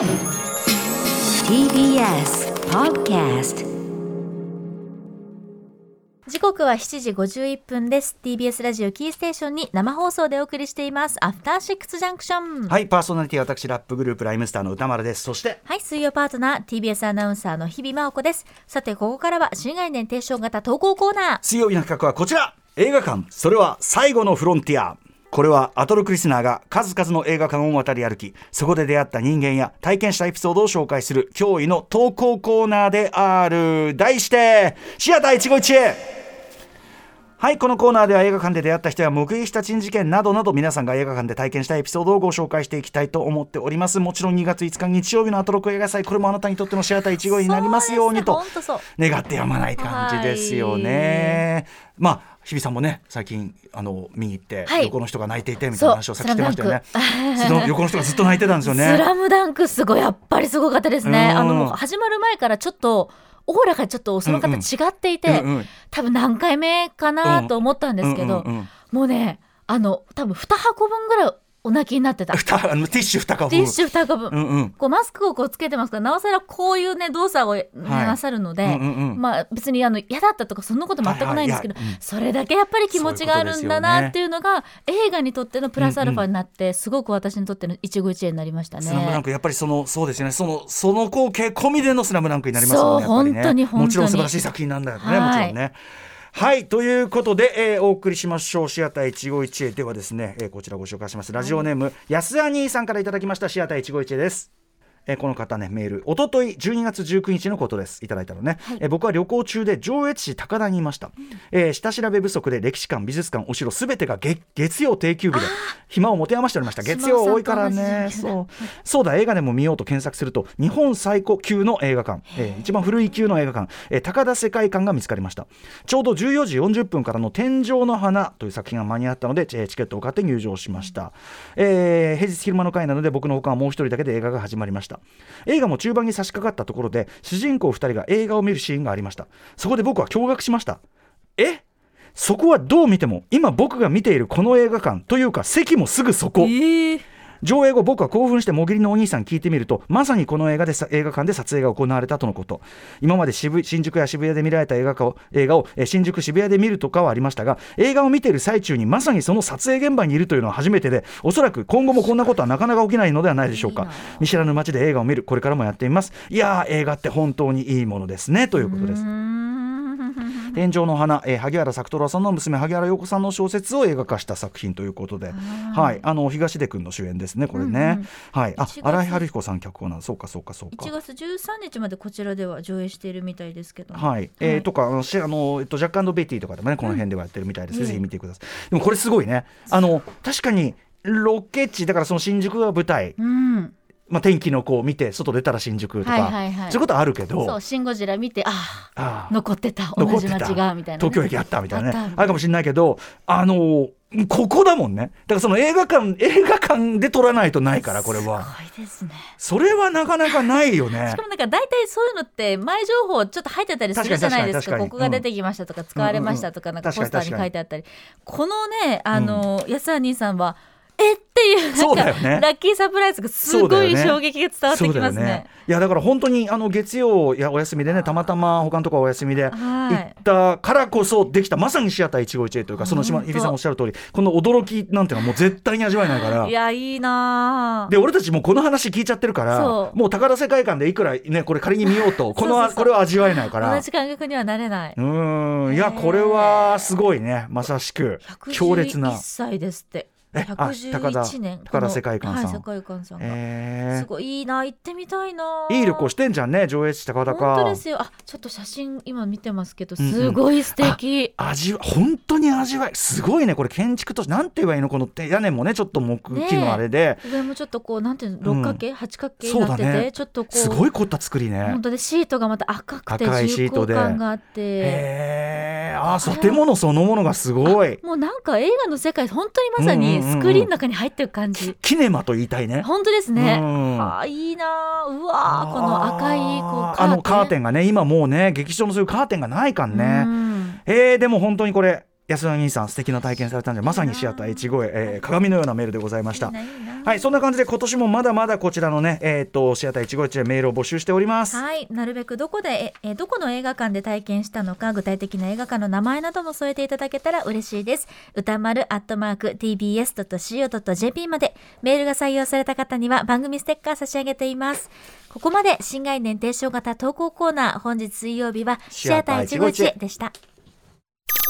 TBS Podcast 時刻は7時51分です。TBS ラジオキーステーションに生放送でお送りしています。アフターシックスジャンクションはいパーソナリティ私ラップグループライムスターの歌丸です。そして。はい水曜パートナー TBS アナウンサーの日々真央子です。さてここからは新概念提唱型投稿コーナー。水曜日の企画はこちら。映画館。それは最後のフロンティアこれはアトロクリスナーが数々の映画館を渡り歩きそこで出会った人間や体験したエピソードを紹介する驚異の投稿コーナーである。題してシアター一期一会はいこのコーナーでは映画館で出会った人や目撃した珍事件などなど皆さんが映画館で体験したエピソードをご紹介していきたいと思っております。もちろん2月5日日曜日のアトロク映画祭これもあなたにとってのシアター一期になりますようにと願ってやまない感じですよね。まあ日比さんもね最近あの見に行って、はい、横の人が泣いていてみたいな話をさっきしてましたよね。横の人がずっと泣いてたんですよね。スラムダンクすごいやっぱりすごかったですね。あの始まる前からちょっとオーラがちょっとその方違っていて、うんうん、多分何回目かなと思ったんですけど、もうねあの多分2箱分ぐらいお泣きになってた。あのティッシュ2箱分。ティッシュ2箱分。うんうん、こうマスクをこうつけてますからなおさらこういうね動作をなさるので、はいうんうんうん、まあ別にあの嫌だったとかそんなこと全くないんですけど、はいはいうん、それだけやっぱり気持ちがあるんだなっていうのが、ね、映画にとってのプラスアルファになって、うんうん、すごく私にとっての一期一会になりましたね。スラムダンクやっぱりそのそうですよねそのその光景込みでのスラムダンクになりますよね。本当に本当にもちろん素晴らしい作品なんだよね、はい、もちろんね。はいということで、えー、お送りしましょう。シアター一期一会。ではですね、えー、こちらご紹介します。ラジオネーム、はい、安兄さんからいただきました。シアター一期一会ですえー、この方ねメール。おととい12月19日のことです。いただいたのね、はい、えー、僕は旅行中で上越市高田にいました、うん、えー、下調べ不足で歴史館美術館お城すべてが月曜定休日で暇を持て余しておりました。月曜多いからね。そう。そうだ映画でも見ようと検索すると日本最高級の映画館、えー、一番古い級の映画館、えー、高田世界観が見つかりました。ちょうど14時40分からの天井の花という作品が間に合ったのでチケットを買って入場しました、えー、平日昼間の会なので僕のほかはもう一人だけで映画が始まりました映画も中盤に差し掛かったところで主人公2人が映画を見るシーンがありました。そこで僕は驚愕しました。え？そこはどう見ても今僕が見ているこの映画館というか席もすぐそこ、えー。上映後僕は興奮してもぎりのお兄さん聞いてみるとまさにこの映画で映画館で撮影が行われたとのこと。今まで新宿や渋谷で見られた映画を映画を新宿渋谷で見るとかはありましたが映画を見ている最中にまさにその撮影現場にいるというのは初めてでおそらく今後もこんなことはなかなか起きないのではないでしょうか。見知らぬ街で映画を見るこれからもやってみます。いや映画って本当にいいものですねということです。天井の花、えー、萩原作太郎さんの娘萩原陽子さんの小説を映画化した作品ということで、はい、あの東出君の主演ですねこれね、うんうん、はい。あ新井春彦さん脚本なんそうかそうかそうか。1月13日までこちらでは上映しているみたいですけど、ね、はい、えー、とかあのしあのえっとジャックベティとかでもねこの辺ではやってるみたいです、うん、ぜひ見てくださいでもこれすごいね。あの確かにロケ地だからその新宿が舞台、うんまあ、天気の子を見て外出たら新宿とか、はいはいはい、そういうことあるけどそう「シン・ゴジラ」見てああ残ってた同じ街がみたいな、ね、東京駅あったみたいなね。ある。かもしれないけどあのここだもんね。だからその映画館 映画館で撮らないとないからこれは。すごいですね。それはなかなかないよね。しかもなんか大体そういうのって前情報ちょっと入ってたりするじゃないですか。ここが出てきましたとか使われましたとか、なんかポスターに書いてあったり。このねあの、安田兄さんはいうなんか、ね、ラッキーサプライズがすごい衝撃が伝わってきますね。ね。いやだから本当にあの月曜やお休みでねたまたま他のところお休みで行ったからこそできたまさにシアター一期一会というかその島日比さんおっしゃる通りこの驚きなんていうのはもう絶対に味わえないから。いやいいなで俺たちもこの話聞いちゃってるからもう高田世界観でいくらねこれ仮に見ようとこのこれは味わえないから。同じ感覚にはなれない。うん。いやこれはすごいねまさしく。強烈な。1歳ですって111年。高田世界観さん、はい、世界観さんが、え。ー、すごいいいな行ってみたいな。いい旅行してんじゃんね上越市高田か。本当ですよ。あちょっと写真今見てますけどすごい素敵、うんうん、味本当に味わい。すごいねこれ建築としてなんて言えばいいのこの屋根もねちょっと木器のあれで、ね、上もちょっとこうなんていうの六角形、うん、八角形になってて、ね、ちょっとこう。すごい凝った作りね。本当でシートがまた赤くて重厚感があって。へえ。あ建物そのものがすごい。もうなんか映画の世界本当にまさにスクリーンの中に入ってる感じ。キネマと言いたいね。本当ですね、あいいなうわこの赤いこうあのカーテン。がね今もうね劇場のそういうカーテンがないかんね、えー、でも本当にこれ安田兄さん素敵な体験されたんでまさにシアター越後へ、えー、鏡のようなメールでございました。はいそんな感じで今年もまだまだこちらのねえっ、ー、とシアター越後へでメールを募集しております。はい。なるべくどこでえどこの映画館で体験したのか具体的な映画館の名前なども添えていただけたら嬉しいです。歌丸アットマーク tbs.co.jp までメールが採用された方には番組ステッカー差し上げています。ここまで新概念提唱型投稿コーナー本日水曜日はシアター151でした。